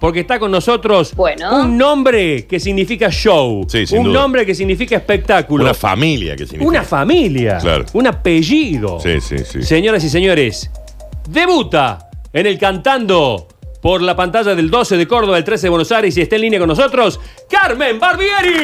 porque está con nosotros Bueno. un nombre que significa show, Sí, sin un duda. nombre que significa espectáculo, Una familia que significa. una familia, Claro. un apellido. Sí, sí, sí. Señoras y señores, debuta en el cantando por la pantalla del 12 de Córdoba, el 13 de Buenos Aires y está en línea con nosotros, Carmen Barbieri.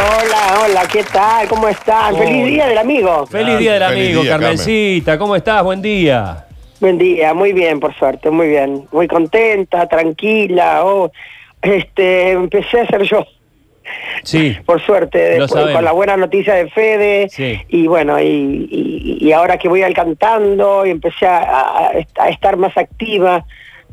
Hola, hola, ¿qué tal? ¿Cómo están? Hola. Feliz día del amigo. Feliz día del Feliz amigo, día, Carmencita. ¿Cómo estás? Buen día. Buen día, muy bien, por suerte, muy bien. Muy contenta, tranquila. Oh, este, empecé a ser yo, Sí. por suerte, Lo después, con la buena noticia de Fede. Sí. Y bueno, y, y- y ahora que voy al cantando y empecé a, estar más activa.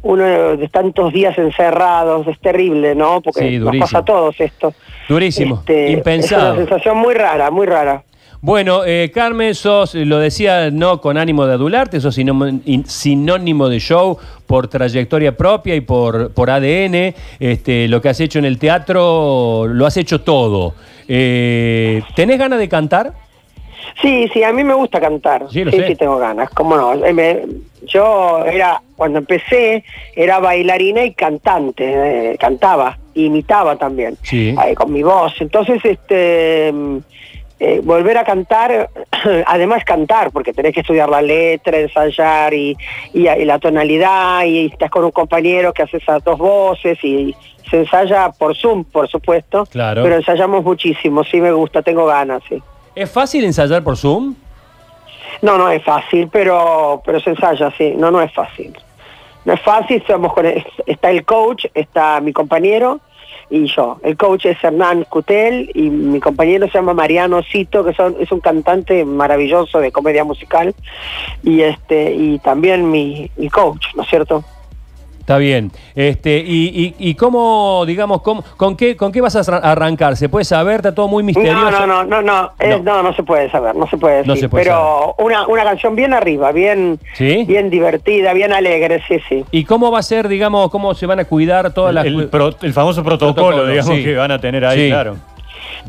Uno de tantos días encerrados, es terrible, ¿no? Porque Sí, nos pasa a todos esto. Durísimo. Este, Impensado. Es una sensación muy rara, muy rara. Bueno, eh, Carmen, sos, lo decía no con ánimo de adularte, sos sinónimo, in- sinónimo de show por trayectoria propia y por, por ADN. Este, lo que has hecho en el teatro, lo has hecho todo. Eh, ¿Tenés ganas de cantar? Sí, sí, a mí me gusta cantar. Sí, lo sí, sé. sí, tengo ganas. ¿Cómo no? Eh, me- yo era, cuando empecé, era bailarina y cantante. eh, cantaba, imitaba también. Sí. eh, con mi voz. Entonces, este. Eh, volver a cantar, además cantar, porque tenés que estudiar la letra, ensayar y, y- y la tonalidad, y estás con un compañero que hace esas dos voces y se ensaya por Zoom, por supuesto. Claro. Pero ensayamos muchísimo, sí me gusta, tengo ganas, sí. ¿Es fácil ensayar por Zoom? No, no es fácil, pero, pero se ensaya, sí. No, no es fácil. No es fácil, estamos con está el coach, está mi compañero y yo. El coach es Hernán Cutel y mi compañero se llama Mariano Cito, que es un cantante maravilloso de comedia musical y este y también mi, mi coach, ¿no es cierto? Está bien. Este, y, y, y cómo, digamos, cómo, con, qué, ¿con qué vas a arran- arrancar? ¿Se puede saber? Está todo muy misterioso. No, no, no, no, no, es- No. no, no se puede saber, no se puede decir. No se puede pero una, una canción bien arriba, bien, ¿Sí? bien divertida, bien alegre, sí, sí. ¿Y cómo va a ser, digamos, cómo se van a cuidar todas las... El, pro- el famoso protocolo, Protocolo, digamos, sí. que van a tener ahí, Sí. claro.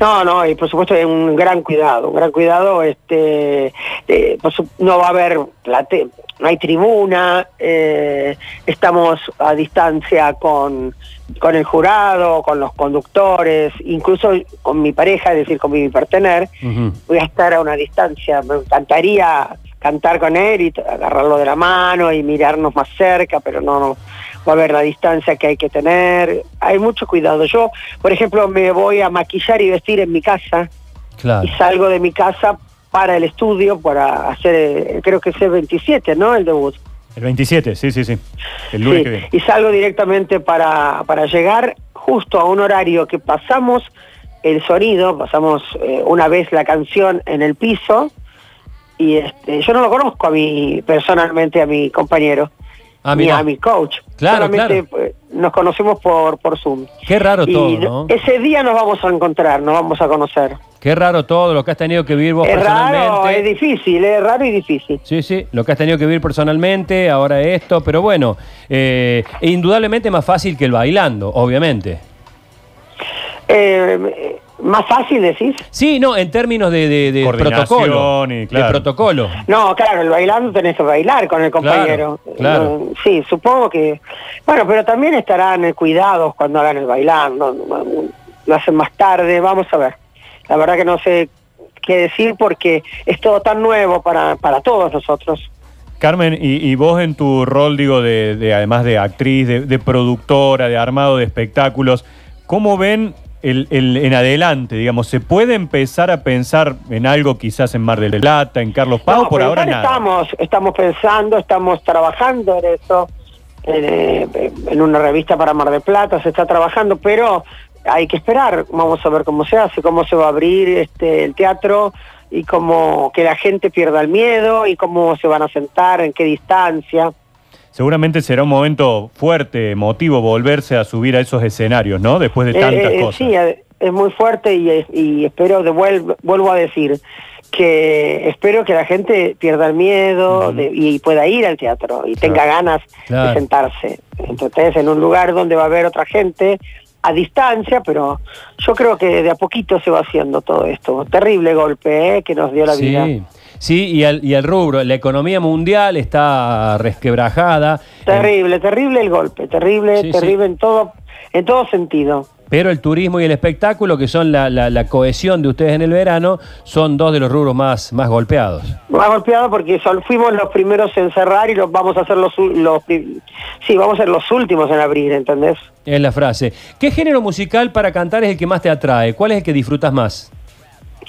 No, no, y por supuesto hay un gran cuidado, un gran cuidado, este, eh, no va a haber, plate- no hay tribuna, eh, estamos a distancia con, con el jurado, con los conductores, incluso con mi pareja, es decir, con mi partener, Ujú. voy a estar a una distancia, me encantaría cantar con él y agarrarlo de la mano y mirarnos más cerca, pero no, no va a haber la distancia que hay que tener, hay mucho cuidado. Yo, por ejemplo, me voy a maquillar y vestir en mi casa Claro. y salgo de mi casa para el estudio para hacer, eh, creo que es el 27, ¿no? El debut. El 27, sí, sí, sí. El lunes Sí, que viene. y salgo directamente para, para llegar justo a un horario que pasamos el sonido, pasamos eh, una vez la canción en el piso y este, yo no lo conozco a mí personalmente a mi compañero Ah, ni a mi coach. Claro, Solamente claro. eh, nos conocemos por, por Zoom. Qué raro y todo, ¿no? ese día nos vamos a encontrar, nos vamos a conocer. Qué raro todo lo que has tenido que vivir vos Es raro, es difícil, es raro y difícil. Sí, sí, lo que has tenido que vivir personalmente, ahora esto, pero bueno, eh, e indudablemente más fácil que el bailando, obviamente. Eh, más fácil decís. Sí, no, en términos de, de- protocolo. y, claro. De protocolo. No, claro, el bailando tenés que bailar con el compañero. Claro, sí, supongo que... Bueno, pero también estarán cuidados cuando hagan el bailando. Lo hacen más tarde, vamos a ver. La verdad que no sé qué decir porque es todo tan nuevo para, para todos nosotros. Carmen, y, y vos en tu rol, digo, de, de- además de actriz, de, de productora, de armado de espectáculos, ¿cómo ven el, el- en adelante? Digamos, ¿se puede empezar a pensar en algo quizás en Mar del Plata, en Carlos Pau? No, por ahora nada. Estamos, estamos pensando, estamos trabajando en eso, en, eh, en una revista para Mar del Plata se está trabajando, pero hay que esperar, vamos a ver cómo se hace, cómo se va a abrir este el teatro y cómo que la gente pierda el miedo y cómo se van a sentar, en qué distancia. Seguramente será un momento fuerte, emotivo, volverse a subir a esos escenarios, ¿no? Después de Eh, tantas eh, cosas. Sí, eh, es muy fuerte y, es- y espero, de vuel- vuelvo a decir, que espero que la gente pierda el miedo de- y pueda ir al teatro y tenga ganas Claro. de sentarse. Entonces, en un lugar donde va a haber otra gente, a distancia, pero yo creo que de a poquito se va haciendo todo esto. Terrible golpe ¿eh? que nos dio la vida. Sí, y, el, y el rubro, la economía mundial está resquebrajada. Terrible, terrible el golpe, terrible, Sí, terrible en todo en todo sentido. Pero el turismo y el espectáculo, que son la, la- la cohesión de ustedes en el verano, son dos de los rubros más, más golpeados. Más golpeado porque sol- fuimos los primeros en cerrar y los vamos a ser los, los sí, vamos a ser los últimos en abrir, ¿entendés? Es la frase. ¿Qué género musical para cantar es el que más te atrae? ¿Cuál es el que disfrutas más?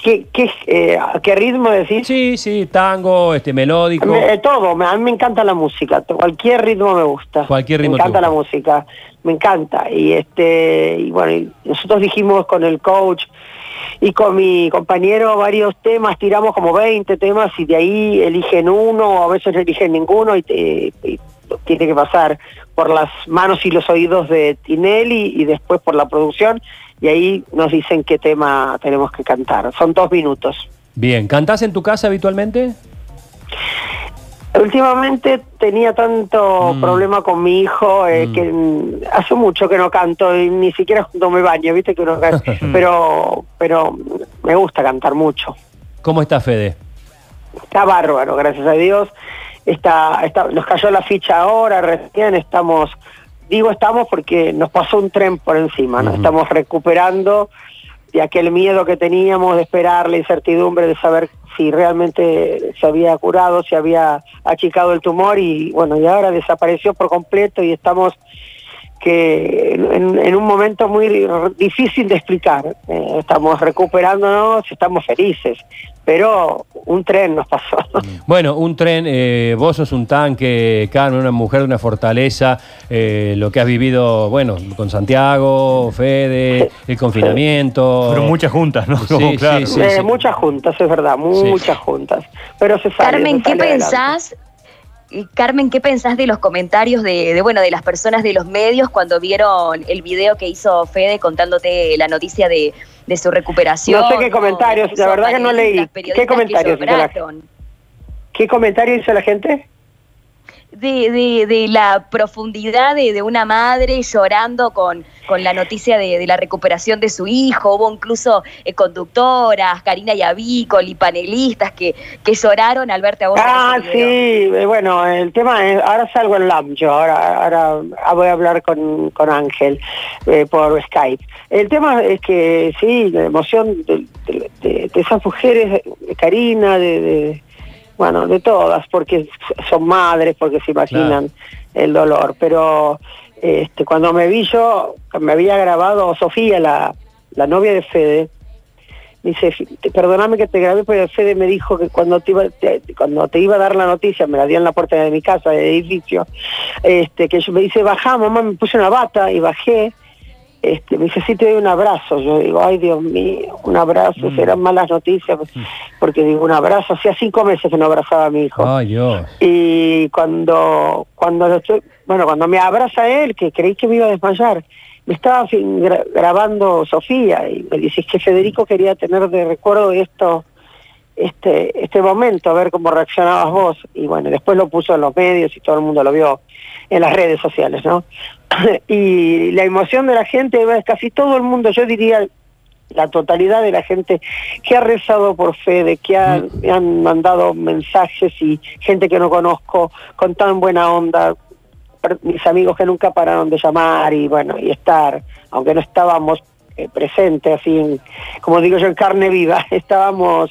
¿Qué, qué, eh, ¿a ¿Qué ritmo decís? Sí, sí, tango, este melódico. Me- eh, todo, me- a mí me encanta la música, cualquier ritmo me gusta. Cualquier ritmo Me encanta la música, me encanta. Y este, y bueno, y nosotros dijimos con el coach y con mi compañero varios temas, tiramos como 20 temas y de ahí eligen uno, a veces no eligen ninguno y, te- y tiene que pasar por las manos y los oídos de Tinelli y después por la producción y ahí nos dicen qué tema tenemos que cantar. Son dos minutos. Bien, ¿cantás en tu casa habitualmente? Últimamente tenía tanto Mm. problema con mi hijo eh, Mm. que mm, hace mucho que no canto y ni siquiera cuando me baño, viste que uno pero pero me gusta cantar mucho. ¿Cómo está Fede? Está bárbaro, gracias a Dios. Está, está, nos cayó la ficha ahora, recién estamos, digo estamos porque nos pasó un tren por encima, ¿no? Estamos recuperando de aquel miedo que teníamos de esperar, la incertidumbre de saber si realmente se había curado, si había achicado el tumor y bueno, y ahora desapareció por completo y estamos que en, en un momento muy difícil de explicar. Eh, estamos recuperándonos, estamos felices, pero un tren nos pasó. Bueno, un tren, eh, vos sos un tanque, Carmen, una mujer de una fortaleza, eh, lo que has vivido, bueno, con Santiago, Fede, el confinamiento. Pero muchas juntas, ¿no? Sí, sí, sí. Eh, Muchas juntas, es verdad, muchas juntas. Pero se sale, Carmen, se ¿qué sale adelante. pensás? Carmen, ¿qué pensás de los comentarios de, de, bueno de las personas de los medios cuando vieron el video que hizo Fede contándote la noticia de, de su recuperación? No sé qué comentarios, la verdad que no leí. ¿Qué comentarios ¿Qué comentario hizo la gente? De, de, de la profundidad de, de una madre llorando con, con la noticia de, de la recuperación de su hijo. Hubo incluso eh, conductoras, Karina Yavícol y panelistas que, que lloraron al verte a vos. Ah, sí, eh, bueno, el tema es, ahora salgo en LAM yo, ahora, ahora ah, voy a hablar con, con Ángel eh, por Skype. El tema es que sí, la emoción de, de- de- de esas mujeres, Karina, de, de- bueno, de todas, porque son madres, porque se imaginan el dolor, pero este, cuando me vi yo, me había grabado Sofía, la, la novia de Fede, me dice, "Te- perdóname que te grabé, pero Fede me dijo que cuando te, iba, te- cuando te iba a dar la noticia, me la dio en la puerta de mi casa, del edificio, este, que yo me dice, bajá, mamá, me puse una bata y bajé. Este, me dice, sí, te doy un abrazo. Yo digo, ay, Dios mío, un abrazo, Mm. serán malas noticias, porque digo, un abrazo, hacía cinco meses que no abrazaba a mi hijo. Ay, Dios. Y cuando, cuando lo estoy- bueno, cuando me abraza él, que creí que me iba a desmayar, me estaba gra- grabando Sofía y me dice "Es que Federico quería tener de recuerdo esto, este, este momento, a ver cómo reaccionabas vos. Y bueno, después lo puso en los medios y todo el mundo lo vio en las redes sociales, ¿no? y la emoción de la gente, casi todo el mundo, yo diría la totalidad de la gente que ha rezado por Fede, que ha- me han mandado mensajes y gente que no conozco con tan buena onda, mis amigos que nunca pararon de llamar y bueno, y estar, aunque no estábamos eh, presentes así, en- como digo yo, en carne viva, estábamos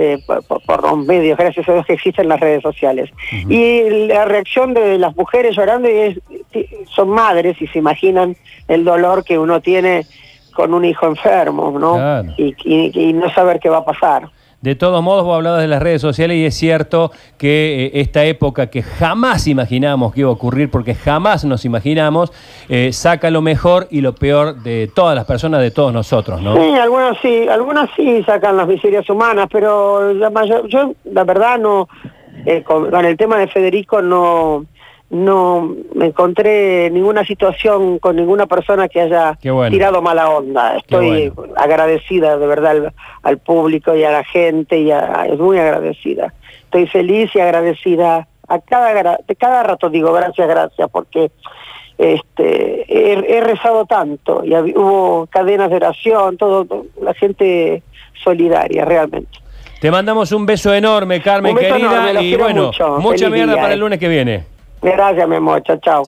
eh, por, por- los medios, gracias a Dios que existen las redes sociales. Y la reacción de las mujeres llorando es, son madres y se imaginan el dolor que uno tiene con un hijo enfermo, ¿no? Claro. Y, y- y no saber qué va a pasar. De todos modos, vos hablabas de las redes sociales y es cierto que eh, esta época que jamás imaginamos que iba a ocurrir, porque jamás nos imaginamos, eh, saca lo mejor y lo peor de todas las personas, de todos nosotros, ¿no? Sí, algunas sí, algunas sí sacan las miserias humanas, pero la mayor, yo la verdad no, eh, con, con el tema de Federico no, no me encontré ninguna situación con ninguna persona que haya bueno. tirado mala onda. Estoy bueno. agradecida de verdad al, al público y a la gente, y a- es muy agradecida. Estoy feliz y agradecida a cada, cada rato digo gracias, gracias, porque este, he, he rezado tanto y hab- hubo cadenas de oración, todo, la gente solidaria realmente. Te mandamos un beso enorme, Carmen, beso querida. enorme, y bueno, mucho. mucha Feliz mierda día, para eh. el lunes que viene. Gracias, mi amor, chao, chao.